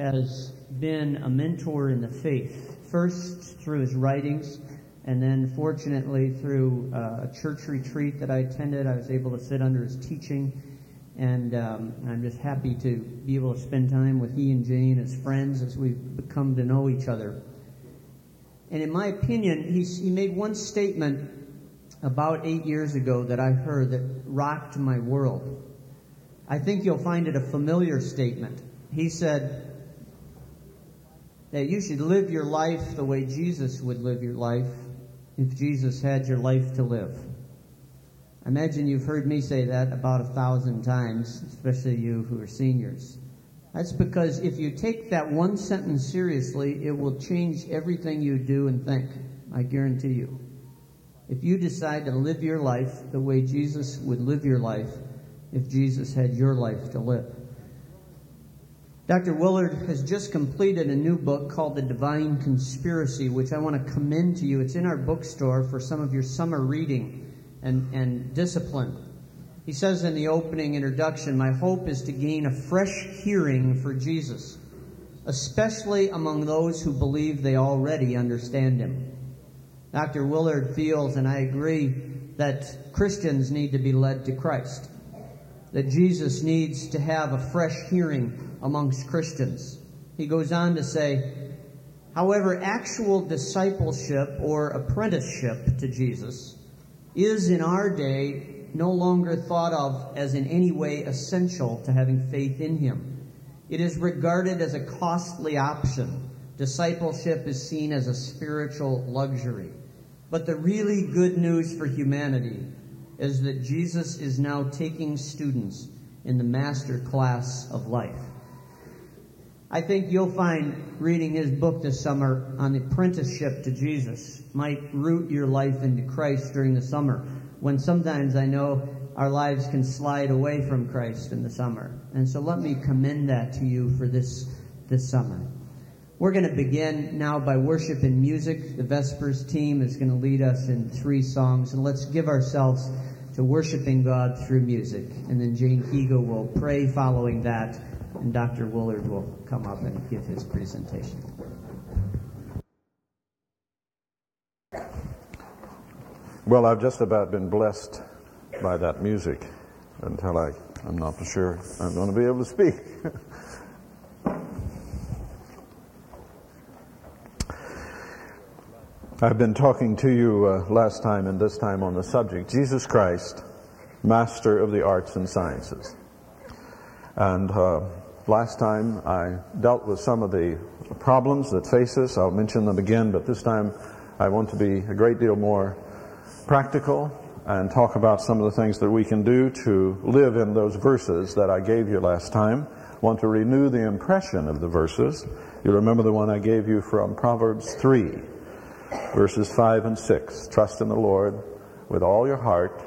has been a mentor in the faith, first through his writings, and then fortunately through uh, a church retreat that I attended, I was able to sit under his teaching. And um, I'm just happy to be able to spend time with he and Jane as friends as we've come to know each other. And in my opinion, he made one statement about eight years ago that I heard that rocked my world. I think you'll find it a familiar statement. He said that you should live your life the way Jesus would live your life if Jesus had your life to live. I imagine you've heard me say that about a thousand times, especially you who are seniors. That's because if you take that one sentence seriously, it will change everything you do and think. I guarantee you. If you decide to live your life the way Jesus would live your life, if Jesus had your life to live. Dr. Willard has just completed a new book called The Divine Conspiracy, which I want to commend to you. It's in our bookstore for some of your summer reading and, and discipline. He says in the opening introduction, My hope is to gain a fresh hearing for Jesus, especially among those who believe they already understand him. Dr. Willard feels, and I agree, that Christians need to be led to Christ, that Jesus needs to have a fresh hearing amongst Christians. He goes on to say, however, actual discipleship or apprenticeship to Jesus is in our day no longer thought of as in any way essential to having faith in Him. It is regarded as a costly option. Discipleship is seen as a spiritual luxury. But the really good news for humanity is that Jesus is now taking students in the master class of life. I think you'll find reading his book this summer on the apprenticeship to Jesus might root your life into Christ during the summer, when sometimes I know our lives can slide away from Christ in the summer. And so let me commend that to you for this, this summer. We're going to begin now by worship and music. The Vespers team is going to lead us in three songs, and let's give ourselves to worshiping God through music. And then Jane Higo will pray following that and Dr. Willard will come up and give his presentation. Well, I've just about been blessed by that music until I, I'm not sure I'm going to be able to speak. I've been talking to you uh, last time and this time on the subject Jesus Christ, Master of the Arts and Sciences. And uh, Last time I dealt with some of the problems that face us. I'll mention them again, but this time I want to be a great deal more practical and talk about some of the things that we can do to live in those verses that I gave you last time. Want to renew the impression of the verses. You remember the one I gave you from Proverbs 3, verses 5 and 6. Trust in the Lord with all your heart.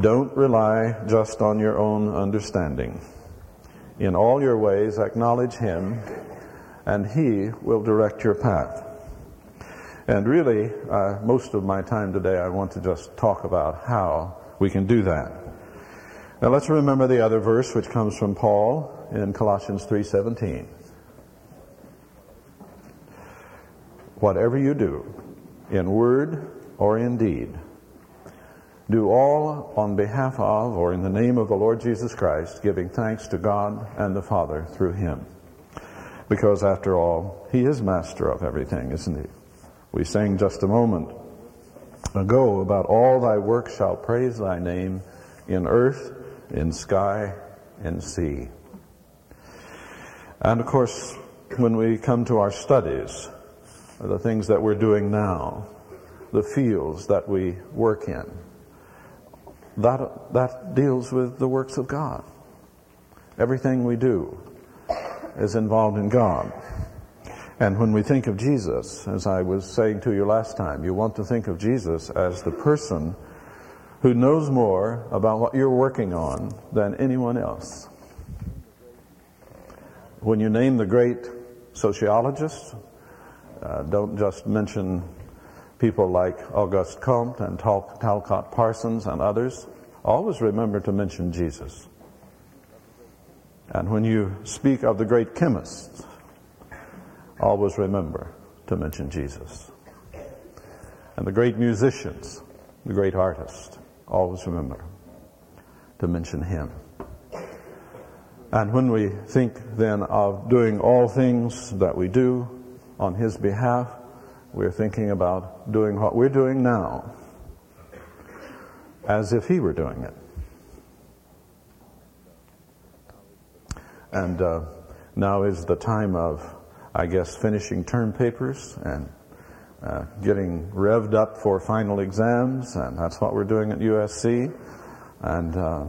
Don't rely just on your own understanding. In all your ways, acknowledge Him, and He will direct your path. And really, uh, most of my time today, I want to just talk about how we can do that. Now let's remember the other verse, which comes from Paul in Colossians 3:17. Whatever you do, in word or in deed, do all on behalf of or in the name of the Lord Jesus Christ, giving thanks to God and the Father through him. Because after all, he is master of everything, isn't he? We sang just a moment ago about all thy works shall praise thy name in earth, in sky, in sea. And of course, when we come to our studies, the things that we're doing now, the fields that we work in, that, that deals with the works of God. Everything we do is involved in God. And when we think of Jesus, as I was saying to you last time, you want to think of Jesus as the person who knows more about what you're working on than anyone else. When you name the great sociologists, uh, don't just mention people like Auguste Comte and Tal- Talcott Parsons and others, always remember to mention Jesus. And when you speak of the great chemists, always remember to mention Jesus. And the great musicians, the great artists, always remember to mention him. And when we think then of doing all things that we do on his behalf, we're thinking about doing what we're doing now as if he were doing it. And uh, now is the time of, I guess, finishing term papers and uh, getting revved up for final exams, and that's what we're doing at USC. And uh,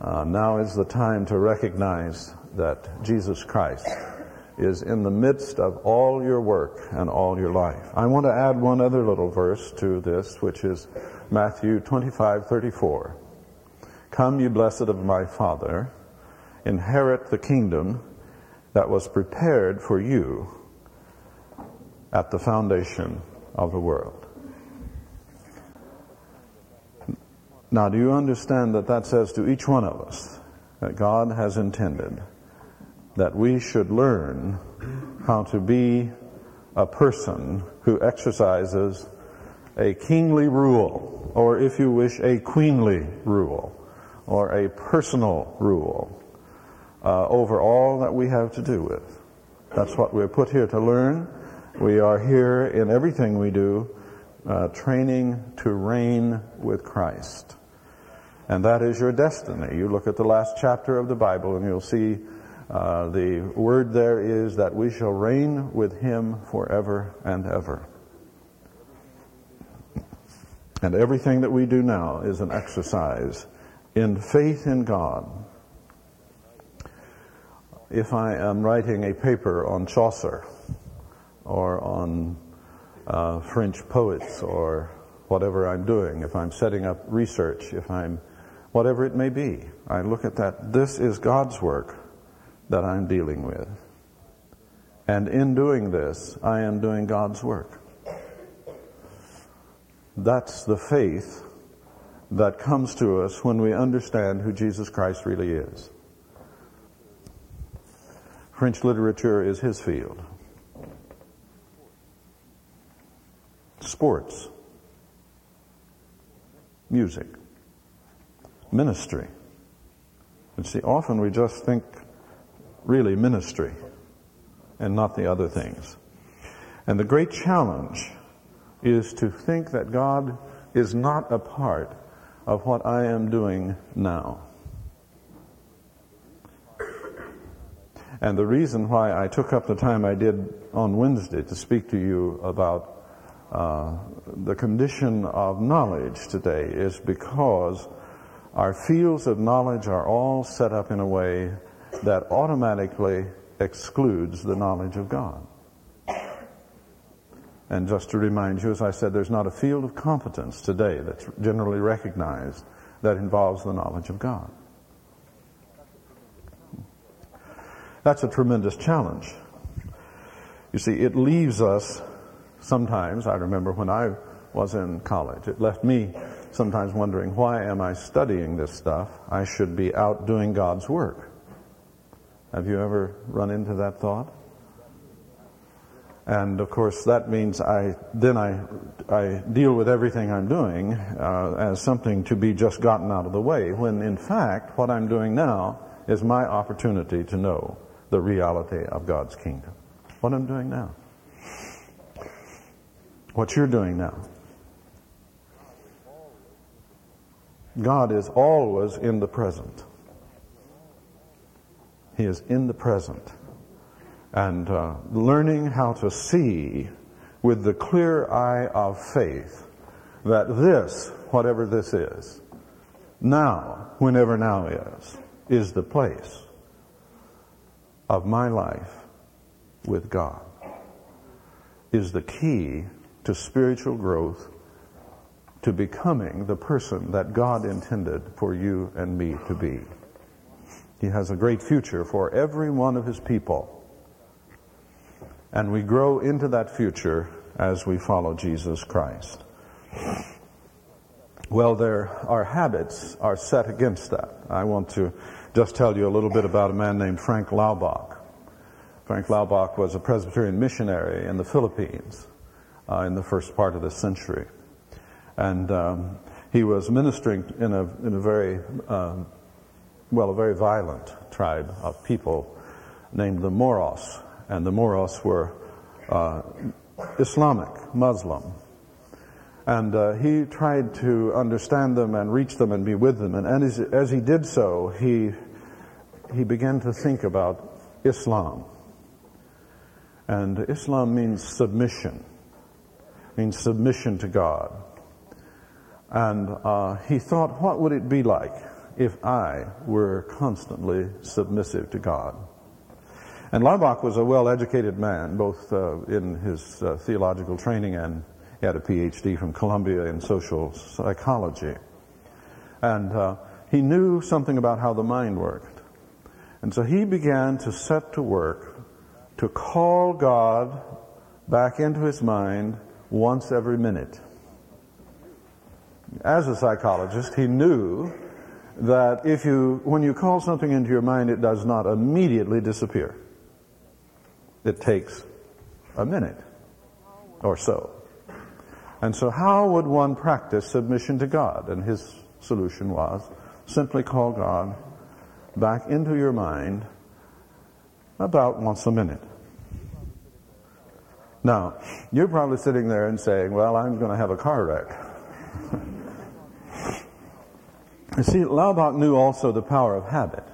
uh, now is the time to recognize that Jesus Christ is in the midst of all your work and all your life. I want to add one other little verse to this, which is Matthew 25, 34. Come, you blessed of my Father, inherit the kingdom that was prepared for you at the foundation of the world. Now, do you understand that that says to each one of us that God has intended that we should learn how to be a person who exercises a kingly rule, or if you wish, a queenly rule, or a personal rule uh, over all that we have to do with. That's what we're put here to learn. We are here in everything we do, uh, training to reign with Christ. And that is your destiny. You look at the last chapter of the Bible and you'll see uh, the word there is that we shall reign with him forever and ever. And everything that we do now is an exercise in faith in God. If I am writing a paper on Chaucer or on uh, French poets or whatever I'm doing, if I'm setting up research, if I'm whatever it may be, I look at that. This is God's work that I'm dealing with. And in doing this, I am doing God's work. That's the faith that comes to us when we understand who Jesus Christ really is. French literature is his field. Sports, music, ministry. And see, often we just think really ministry and not the other things. And the great challenge is to think that God is not a part of what I am doing now. And the reason why I took up the time I did on Wednesday to speak to you about uh, the condition of knowledge today is because our fields of knowledge are all set up in a way that automatically excludes the knowledge of God. And just to remind you, as I said, there's not a field of competence today that's generally recognized that involves the knowledge of God. That's a tremendous challenge. You see, it leaves us sometimes, I remember when I was in college, it left me sometimes wondering, why am I studying this stuff? I should be out doing God's work. Have you ever run into that thought? And of course, that means I then I I deal with everything I'm doing uh, as something to be just gotten out of the way. When in fact, what I'm doing now is my opportunity to know the reality of God's kingdom. What I'm doing now. What you're doing now. God is always in the present. He is in the present and uh, learning how to see with the clear eye of faith that this, whatever this is, now, whenever now is, is the place of my life with God, is the key to spiritual growth, to becoming the person that God intended for you and me to be. He has a great future for every one of His people. And we grow into that future as we follow Jesus Christ. Well, there, our habits are set against that. I want to just tell you a little bit about a man named Frank Laubach. Frank Laubach was a Presbyterian missionary in the Philippines uh, in the first part of the century. And um, he was ministering in a, in a very, um, well, a very violent tribe of people named the Moros. And the Moros were uh, Islamic, Muslim. And uh, he tried to understand them and reach them and be with them. And as, as he did so, he, he began to think about Islam. And Islam means submission, means submission to God. And uh, he thought, what would it be like if I were constantly submissive to God? And Laubach was a well-educated man, both uh, in his uh, theological training and he had a PhD from Columbia in social psychology. And uh, he knew something about how the mind worked. And so he began to set to work to call God back into his mind once every minute. As a psychologist, he knew that if you, when you call something into your mind, it does not immediately disappear. It takes a minute or so. And so how would one practice submission to God? And his solution was simply call God back into your mind about once a minute. Now, you're probably sitting there and saying, well, I'm going to have a car wreck. you see, Laubach knew also the power of habit.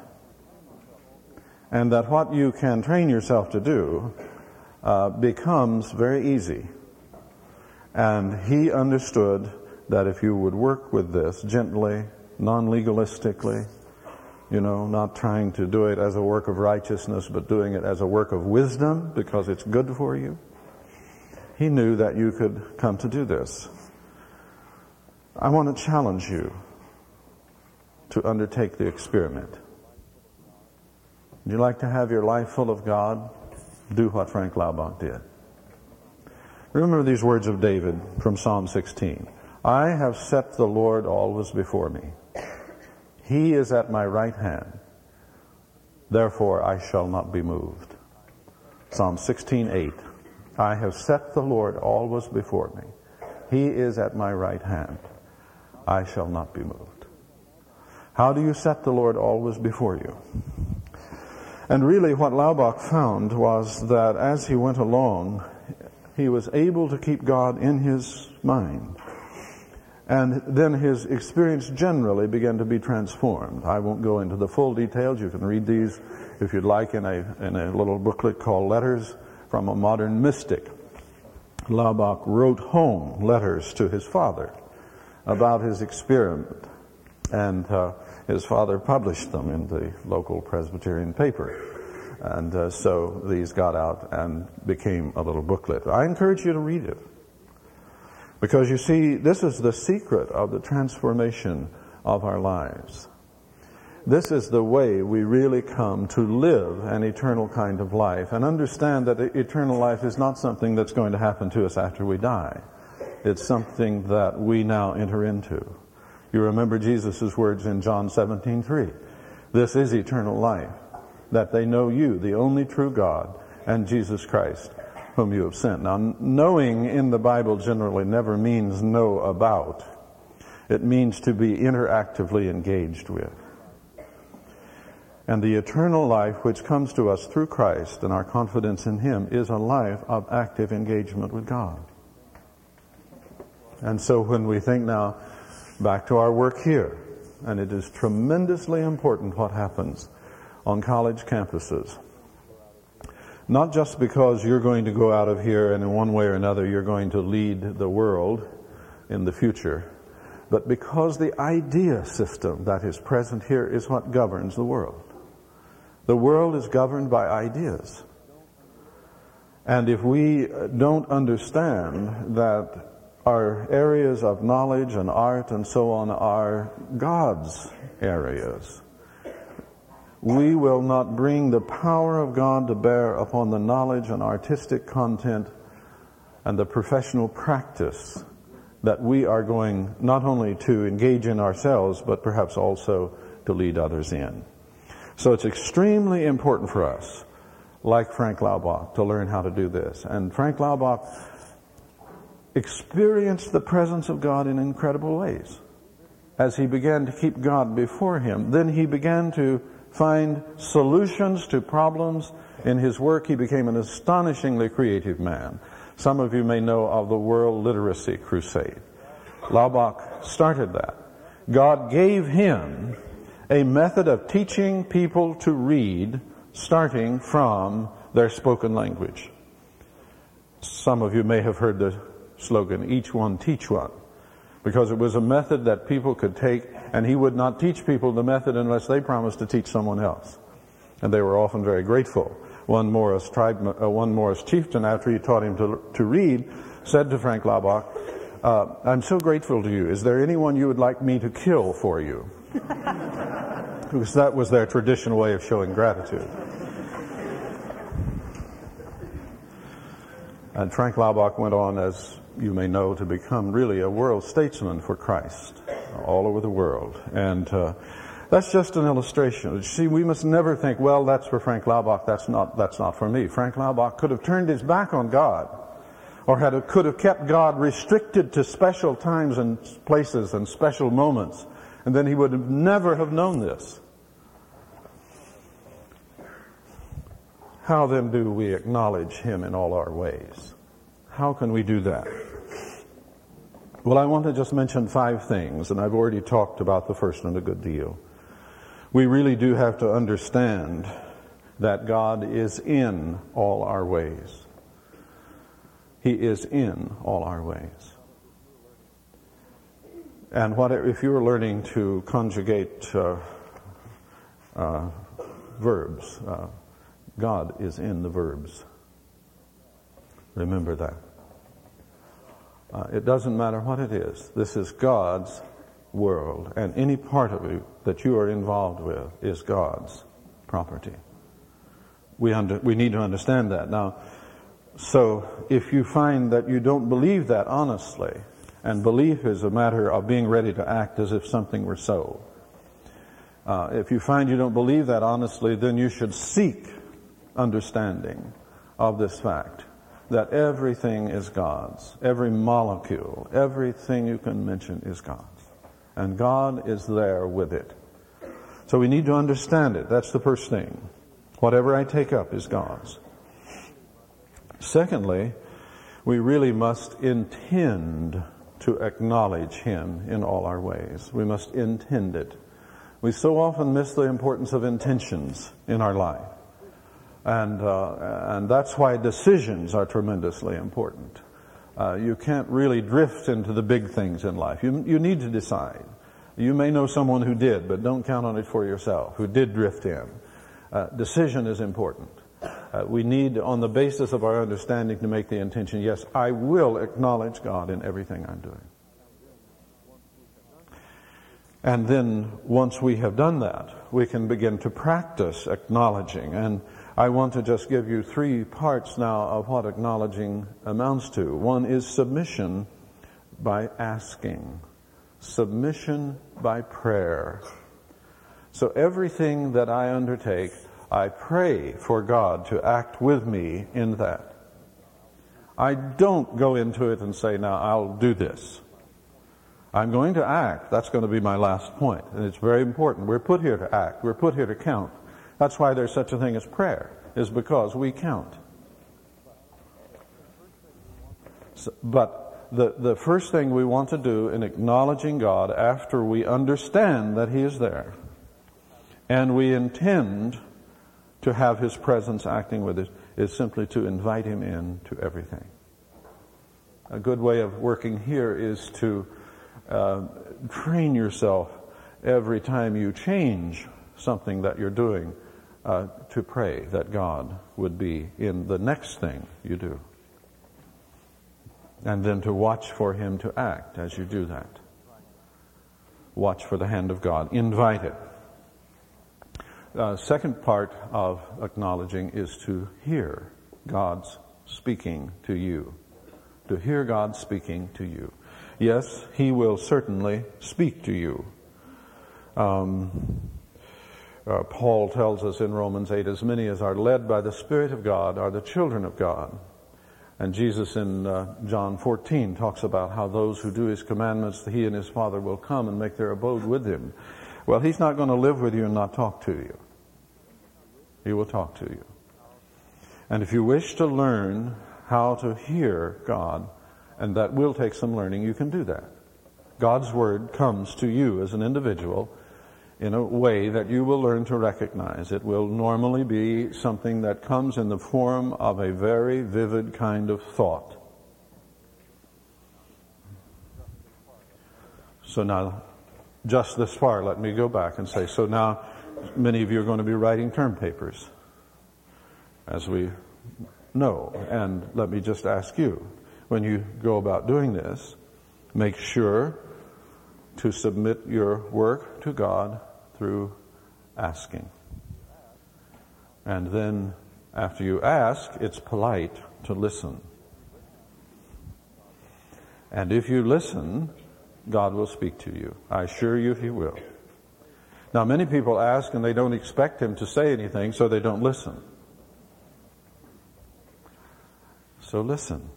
And that what you can train yourself to do uh, becomes very easy. And he understood that if you would work with this gently, non-legalistically, you know, not trying to do it as a work of righteousness, but doing it as a work of wisdom because it's good for you, he knew that you could come to do this. I want to challenge you to undertake the experiment. Would you like to have your life full of God? Do what Frank Laubach did. Remember these words of David from Psalm 16. I have set the Lord always before me. He is at my right hand. Therefore I shall not be moved. Psalm 16:8. I have set the Lord always before me. He is at my right hand. I shall not be moved. How do you set the Lord always before you? And really what Laubach found was that as he went along, he was able to keep God in his mind. And then his experience generally began to be transformed. I won't go into the full details. You can read these if you'd like in a, in a little booklet called Letters from a Modern Mystic. Laubach wrote home letters to his father about his experiment. And uh, his father published them in the local Presbyterian paper. And uh, so these got out and became a little booklet. I encourage you to read it. Because you see, this is the secret of the transformation of our lives. This is the way we really come to live an eternal kind of life and understand that eternal life is not something that's going to happen to us after we die. It's something that we now enter into. You remember Jesus' words in John 17, 3. This is eternal life that they know you, the only true God, and Jesus Christ, whom you have sent. Now, knowing in the Bible generally never means know about. It means to be interactively engaged with. And the eternal life which comes to us through Christ and our confidence in Him is a life of active engagement with God. And so when we think now back to our work here, and it is tremendously important what happens on college campuses. Not just because you're going to go out of here and in one way or another you're going to lead the world in the future, but because the idea system that is present here is what governs the world. The world is governed by ideas. And if we don't understand that our areas of knowledge and art and so on are God's areas, we will not bring the power of God to bear upon the knowledge and artistic content and the professional practice that we are going not only to engage in ourselves, but perhaps also to lead others in. So it's extremely important for us, like Frank Laubach, to learn how to do this. And Frank Laubach experienced the presence of God in incredible ways. As he began to keep God before him, then he began to find solutions to problems in his work. He became an astonishingly creative man. Some of you may know of the World Literacy Crusade. Laubach started that. God gave him a method of teaching people to read starting from their spoken language. Some of you may have heard the slogan, each one teach one, because it was a method that people could take and he would not teach people the method unless they promised to teach someone else. And they were often very grateful. One Moros tribe, uh, one Moros chieftain, after he taught him to, to read, said to Frank Laubach, uh, I'm so grateful to you. Is there anyone you would like me to kill for you? because that was their traditional way of showing gratitude. And Frank Laubach went on, as you may know, to become really a world statesman for Christ all over the world. And uh, that's just an illustration. See, we must never think, well, that's for Frank Laubach, that's not, that's not for me. Frank Laubach could have turned his back on God, or had, could have kept God restricted to special times and places and special moments, and then he would have never have known this. How then do we acknowledge him in all our ways? How can we do that? Well, I want to just mention five things, and I've already talked about the first one a good deal. We really do have to understand that God is in all our ways. He is in all our ways. And what if you were learning to conjugate uh, uh, verbs? Uh, God is in the verbs. Remember that. Uh, it doesn't matter what it is. This is God's world, and any part of it that you are involved with is God's property. We, under, we need to understand that. Now, so if you find that you don't believe that honestly, and belief is a matter of being ready to act as if something were so, uh, if you find you don't believe that honestly, then you should seek understanding of this fact that everything is God's. Every molecule, everything you can mention is God's. And God is there with it. So we need to understand it. That's the first thing. Whatever I take up is God's. Secondly, we really must intend to acknowledge Him in all our ways. We must intend it. We so often miss the importance of intentions in our life. And, uh, and that's why decisions are tremendously important. Uh, you can't really drift into the big things in life. You, you need to decide. You may know someone who did, but don't count on it for yourself, who did drift in. Uh, decision is important. Uh, we need, on the basis of our understanding, to make the intention, yes, I will acknowledge God in everything I'm doing. And then, once we have done that, we can begin to practice acknowledging and I want to just give you three parts now of what acknowledging amounts to. One is submission by asking, submission by prayer. So everything that I undertake, I pray for God to act with me in that. I don't go into it and say, now I'll do this. I'm going to act. That's going to be my last point. And it's very important. We're put here to act. We're put here to count. That's why there's such a thing as prayer, is because we count. So, but the, the first thing we want to do in acknowledging God after we understand that He is there and we intend to have His presence acting with us is simply to invite Him in to everything. A good way of working here is to uh, train yourself every time you change something that you're doing uh, to pray that God would be in the next thing you do. And then to watch for Him to act as you do that. Watch for the hand of God. Invite it. Uh, second part of acknowledging is to hear God's speaking to you. To hear God speaking to you. Yes, He will certainly speak to you. Um, uh, Paul tells us in Romans 8, as many as are led by the Spirit of God are the children of God. And Jesus in uh, John 14 talks about how those who do his commandments, he and his Father will come and make their abode with him. Well, he's not going to live with you and not talk to you. He will talk to you. And if you wish to learn how to hear God, and that will take some learning, you can do that. God's Word comes to you as an individual in a way that you will learn to recognize. It will normally be something that comes in the form of a very vivid kind of thought. So now, just this far, let me go back and say, so now many of you are going to be writing term papers, as we know. And let me just ask you, when you go about doing this, make sure to submit your work to God through asking. And then after you ask, it's polite to listen. And if you listen, God will speak to you. I assure you He will. Now many people ask and they don't expect Him to say anything, so they don't listen. So listen.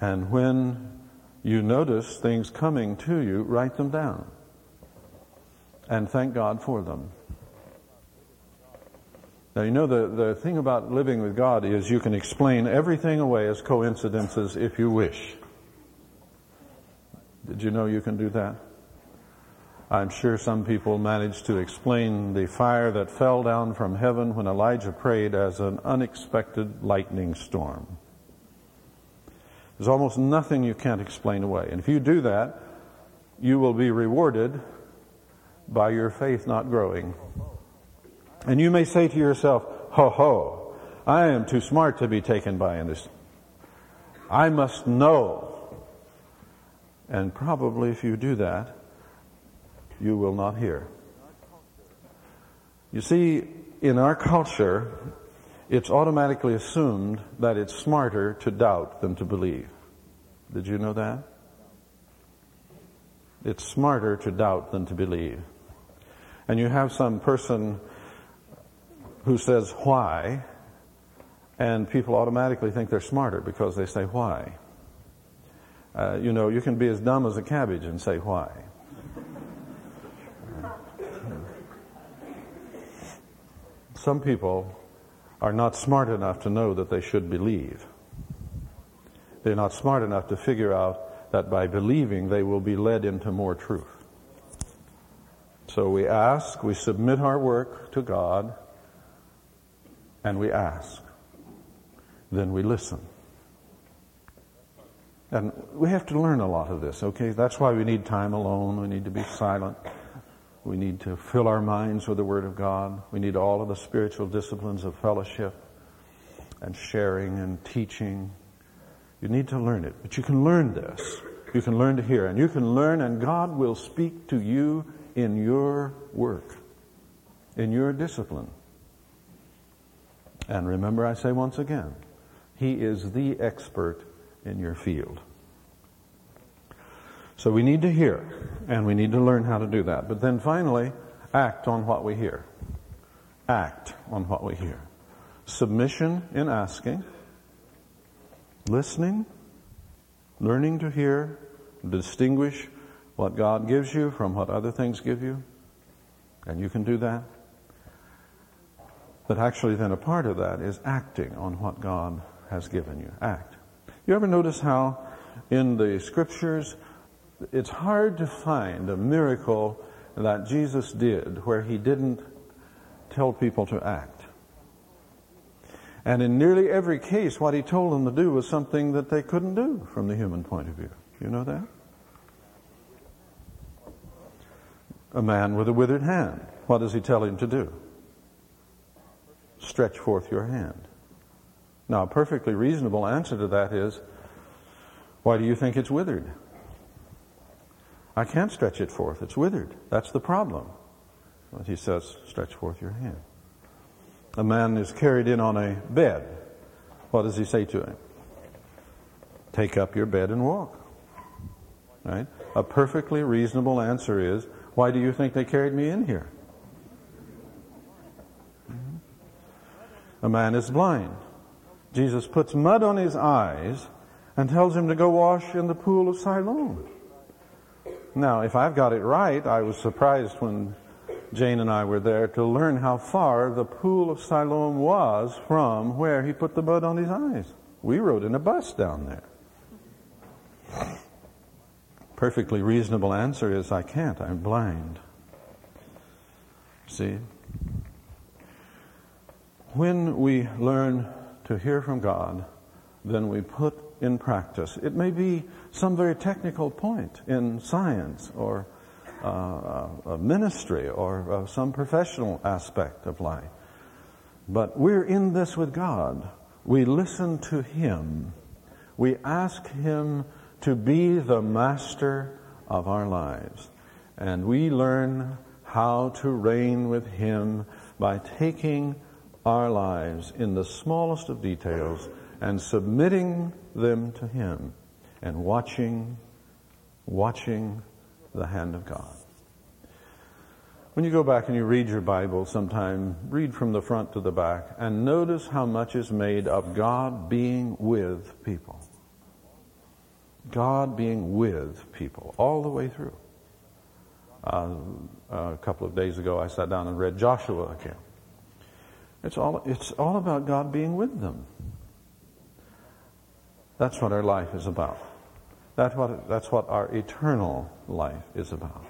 And when you notice things coming to you, write them down. And thank God for them. Now, you know, the, the thing about living with God is you can explain everything away as coincidences if you wish. Did you know you can do that? I'm sure some people managed to explain the fire that fell down from heaven when Elijah prayed as an unexpected lightning storm. There's almost nothing you can't explain away. And if you do that, you will be rewarded by your faith not growing. And you may say to yourself, ho ho, I am too smart to be taken by this. I must know. And probably if you do that, you will not hear. You see, in our culture, it's automatically assumed that it's smarter to doubt than to believe. Did you know that? It's smarter to doubt than to believe. And you have some person who says why, and people automatically think they're smarter because they say why. Uh, you know, you can be as dumb as a cabbage and say why. Some people are not smart enough to know that they should believe. They're not smart enough to figure out that by believing they will be led into more truth. So we ask, we submit our work to God, and we ask. Then we listen. And we have to learn a lot of this, okay? That's why we need time alone. We need to be silent. We need to fill our minds with the Word of God. We need all of the spiritual disciplines of fellowship and sharing and teaching. You need to learn it. But you can learn this. You can learn to hear. And you can learn, and God will speak to you in your work, in your discipline. And remember, I say once again, He is the expert in your field. So we need to hear, and we need to learn how to do that. But then finally, act on what we hear. Act on what we hear. Submission in asking, listening, learning to hear, distinguish what God gives you from what other things give you. And you can do that. But actually, then a part of that is acting on what God has given you. Act. You ever notice how in the scriptures it's hard to find a miracle that Jesus did where he didn't tell people to act. And in nearly every case, what he told them to do was something that they couldn't do from the human point of view. You know that? A man with a withered hand. What does he tell him to do? Stretch forth your hand. Now, a perfectly reasonable answer to that is, why do you think it's withered? I can't stretch it forth. It's withered. That's the problem. But he says, stretch forth your hand. A man is carried in on a bed. What does he say to him? Take up your bed and walk. Right? A perfectly reasonable answer is, why do you think they carried me in here? A man is blind. Jesus puts mud on his eyes and tells him to go wash in the pool of Siloam. Now, if I've got it right, I was surprised when Jane and I were there to learn how far the pool of Siloam was from where he put the mud on his eyes. We rode in a bus down there. Perfectly reasonable answer is I can't, I'm blind. See? When we learn to hear from God, then we put in practice. It may be some very technical point in science or uh, a ministry or uh, some professional aspect of life. But we're in this with God. We listen to Him. We ask Him to be the master of our lives. And we learn how to reign with Him by taking our lives in the smallest of details and submitting them to Him and watching, watching the hand of God. When you go back and you read your Bible sometime, read from the front to the back and notice how much is made of God being with people. God being with people all the way through. Uh, a couple of days ago, I sat down and read Joshua again. It's all, it's all about God being with them. That's what our life is about. That's what, that's what our eternal life is about.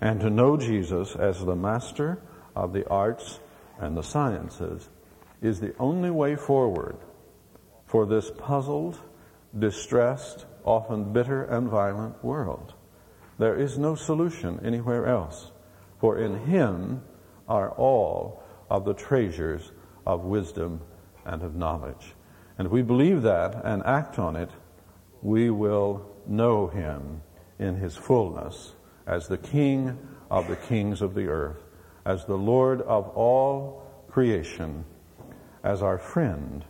And to know Jesus as the master of the arts and the sciences is the only way forward for this puzzled, distressed, often bitter and violent world. There is no solution anywhere else, for in Him are all of the treasures of wisdom and of knowledge. And if we believe that and act on it, we will know Him in His fullness as the King of the kings of the earth, as the Lord of all creation, as our friend,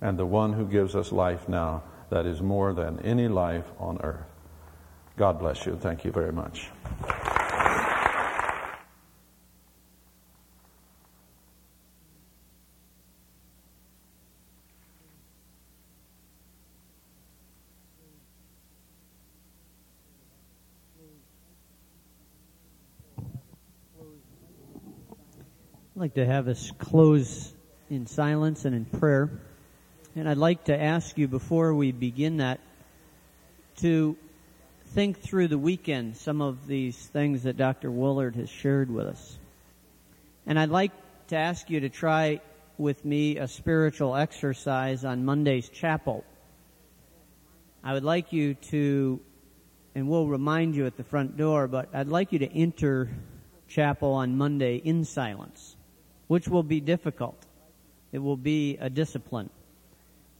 and the one who gives us life now that is more than any life on earth. God bless you. Thank you very much. I'd like to have us close in silence and in prayer. And I'd like to ask you before we begin that to think through the weekend some of these things that Dr. Willard has shared with us. And I'd like to ask you to try with me a spiritual exercise on Monday's chapel. I would like you to, and we'll remind you at the front door, but I'd like you to enter chapel on Monday in silence which will be difficult. It will be a discipline.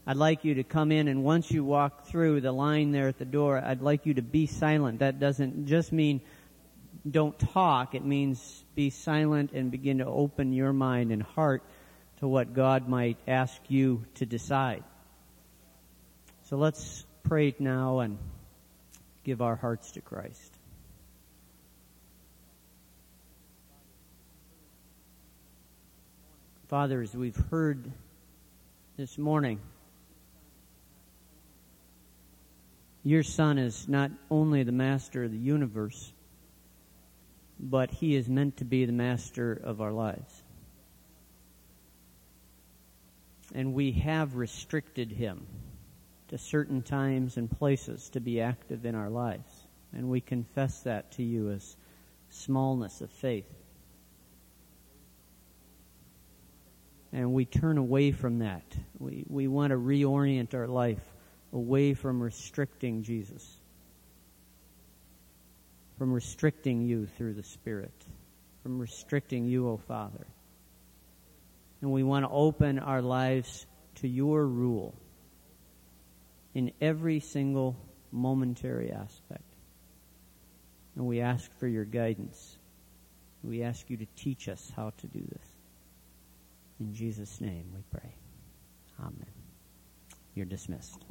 I'd like you to come in and once you walk through the line there at the door, I'd like you to be silent. That doesn't just mean don't talk. It means be silent and begin to open your mind and heart to what God might ask you to decide. So let's pray now and give our hearts to Christ. Father, as we've heard this morning, your Son is not only the master of the universe, but he is meant to be the master of our lives. And we have restricted him to certain times and places to be active in our lives. And we confess that to you as smallness of faith. and we turn away from that. We, we want to reorient our life away from restricting Jesus, from restricting you through the Spirit, from restricting you, O oh Father. And we want to open our lives to your rule in every single momentary aspect. And we ask for your guidance. We ask you to teach us how to do this. In Jesus' name we pray. Amen. You're dismissed.